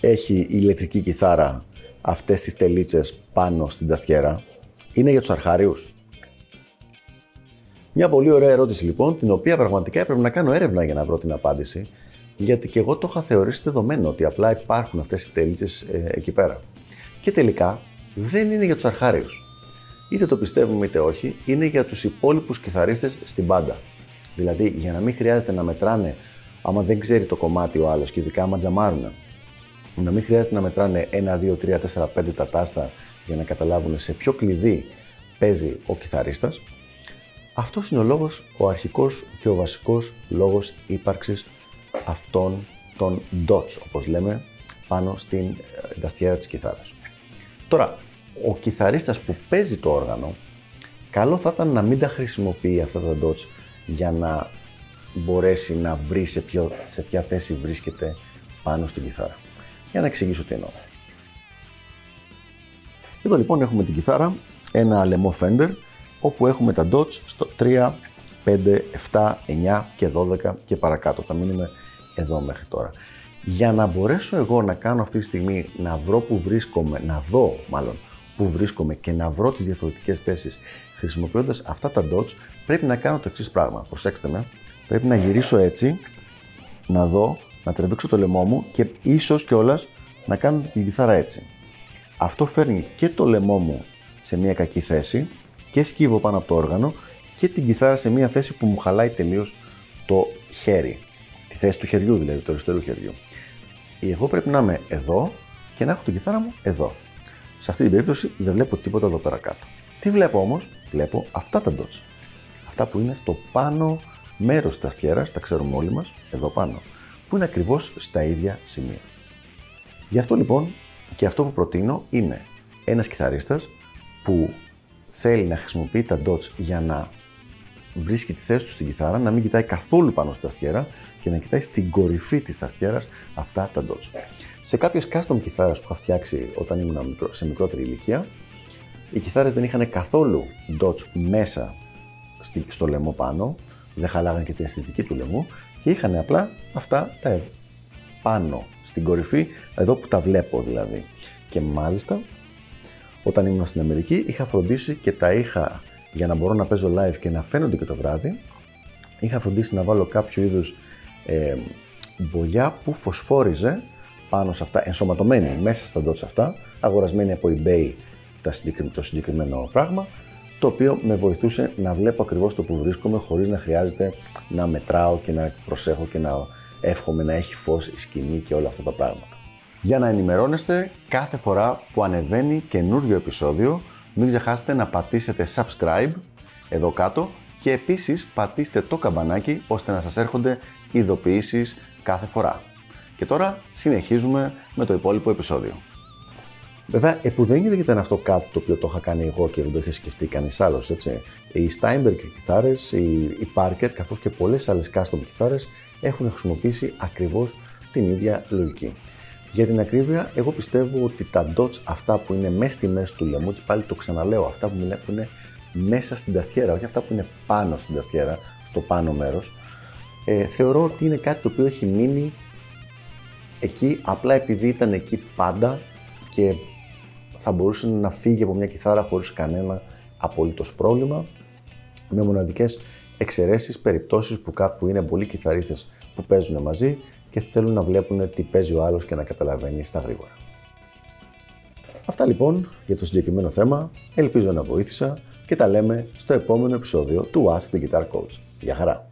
έχει η ηλεκτρική κιθάρα αυτές τις τελίτσες πάνω στην ταστιέρα, είναι για τους αρχάριους. Μια πολύ ωραία ερώτηση λοιπόν, την οποία πραγματικά έπρεπε να κάνω έρευνα για να βρω την απάντηση, γιατί και εγώ το είχα θεωρήσει δεδομένο ότι απλά υπάρχουν αυτές οι τελίτσες ε, εκεί πέρα. Και τελικά δεν είναι για τους αρχάριους. Είτε το πιστεύουμε είτε όχι, είναι για τους υπόλοιπους κιθαρίστες στην μπάντα. Δηλαδή για να μην χρειάζεται να μετράνε άμα δεν ξέρει το κομμάτι ο άλλος και ειδικά άμα τζαμάρουν να μην χρειάζεται να μετράνε 1, 2, 3, 4, 5 τα τάστα για να καταλάβουν σε ποιο κλειδί παίζει ο κιθαρίστας. Αυτός είναι ο λόγος, ο αρχικός και ο βασικός λόγος ύπαρξης αυτών των dots, όπως λέμε, πάνω στην δαστιέρα της κιθάρας. Τώρα, ο κιθαρίστας που παίζει το όργανο, καλό θα ήταν να μην τα χρησιμοποιεί αυτά τα dots για να μπορέσει να βρει σε, ποιο, σε ποια θέση βρίσκεται πάνω στην κιθάρα. Για να εξηγήσω τι εννοώ. Εδώ λοιπόν έχουμε την κιθάρα, ένα λαιμό Fender, όπου έχουμε τα dots στο 3, 5, 7, 9 και 12 και παρακάτω. Θα μείνουμε εδώ μέχρι τώρα. Για να μπορέσω εγώ να κάνω αυτή τη στιγμή να βρω που βρίσκομαι, να δω μάλλον που βρίσκομαι και να βρω τις διαφορετικές θέσεις χρησιμοποιώντας αυτά τα dots, πρέπει να κάνω το εξής πράγμα. Προσέξτε με, πρέπει να γυρίσω έτσι, να δω να τρεβήξω το λαιμό μου και ίσως κιόλας να κάνω την κιθάρα έτσι. Αυτό φέρνει και το λαιμό μου σε μια κακή θέση και σκύβω πάνω από το όργανο και την κιθάρα σε μια θέση που μου χαλάει τελείως το χέρι. Τη θέση του χεριού δηλαδή, του αριστερού χεριού. Εγώ πρέπει να είμαι εδώ και να έχω την κιθάρα μου εδώ. Σε αυτή την περίπτωση δεν βλέπω τίποτα εδώ πέρα κάτω. Τι βλέπω όμως, βλέπω αυτά τα dots. Αυτά που είναι στο πάνω μέρος της αστιέρας, τα ξέρουμε όλοι μας, εδώ πάνω που είναι ακριβώς στα ίδια σημεία. Γι' αυτό λοιπόν και αυτό που προτείνω είναι ένας κιθαρίστας που θέλει να χρησιμοποιεί τα dots για να βρίσκει τη θέση του στην κιθάρα, να μην κοιτάει καθόλου πάνω στη ταστιέρα και να κοιτάει στην κορυφή της ταστιέρας αυτά τα dots. Σε κάποιες custom κιθάρες που είχα φτιάξει όταν ήμουν σε μικρότερη ηλικία, οι κιθάρες δεν είχαν καθόλου dots μέσα στο λαιμό πάνω, δεν χαλάγαν και την αισθητική του λαιμού και είχαν απλά αυτά τα πάνω στην κορυφή, εδώ που τα βλέπω δηλαδή. Και μάλιστα, όταν ήμουν στην Αμερική, είχα φροντίσει και τα είχα για να μπορώ να παίζω live και να φαίνονται και το βράδυ. Είχα φροντίσει να βάλω κάποιο είδους ε, μπογιά που φωσφόριζε πάνω σε αυτά, ενσωματωμένη μέσα στα dots αυτά, αγορασμένη από eBay το συγκεκριμένο πράγμα το οποίο με βοηθούσε να βλέπω ακριβώς το που βρίσκομαι χωρίς να χρειάζεται να μετράω και να προσέχω και να εύχομαι να έχει φως η σκηνή και όλα αυτά τα πράγματα. Για να ενημερώνεστε κάθε φορά που ανεβαίνει καινούριο επεισόδιο, μην ξεχάσετε να πατήσετε subscribe εδώ κάτω και επίσης πατήστε το καμπανάκι ώστε να σας έρχονται ειδοποιήσεις κάθε φορά. Και τώρα συνεχίζουμε με το υπόλοιπο επεισόδιο. Βέβαια, επουδενή δεν ήταν αυτό κάτι το οποίο το είχα κάνει εγώ και δεν το είχε σκεφτεί κανείς άλλος. Οι Steinberg κιθάρες, οι Parker, καθώς και πολλές άλλες custom κιθάρες έχουν χρησιμοποιήσει ακριβώς την ίδια λογική. Για την ακρίβεια, εγώ πιστεύω ότι τα dots αυτά που είναι μέσα στη μέση του λαιμού, και πάλι το ξαναλέω, αυτά που είναι μέσα στην ταστιέρα, όχι αυτά που είναι πάνω στην ταστιέρα, στο πάνω μέρος, ε, θεωρώ ότι είναι κάτι το οποίο έχει μείνει εκεί απλά επειδή ήταν εκεί πάντα και θα μπορούσε να φύγει από μια κιθάρα χωρίς κανένα απολύτως πρόβλημα, με μοναδικές εξαιρέσεις, περιπτώσεις που κάπου είναι πολλοί κιθαρίστες που παίζουν μαζί και θέλουν να βλέπουν τι παίζει ο άλλος και να καταλαβαίνει στα γρήγορα. Αυτά λοιπόν για το συγκεκριμένο θέμα, ελπίζω να βοήθησα και τα λέμε στο επόμενο επεισόδιο του Ask the Guitar Coach. Γεια χαρά!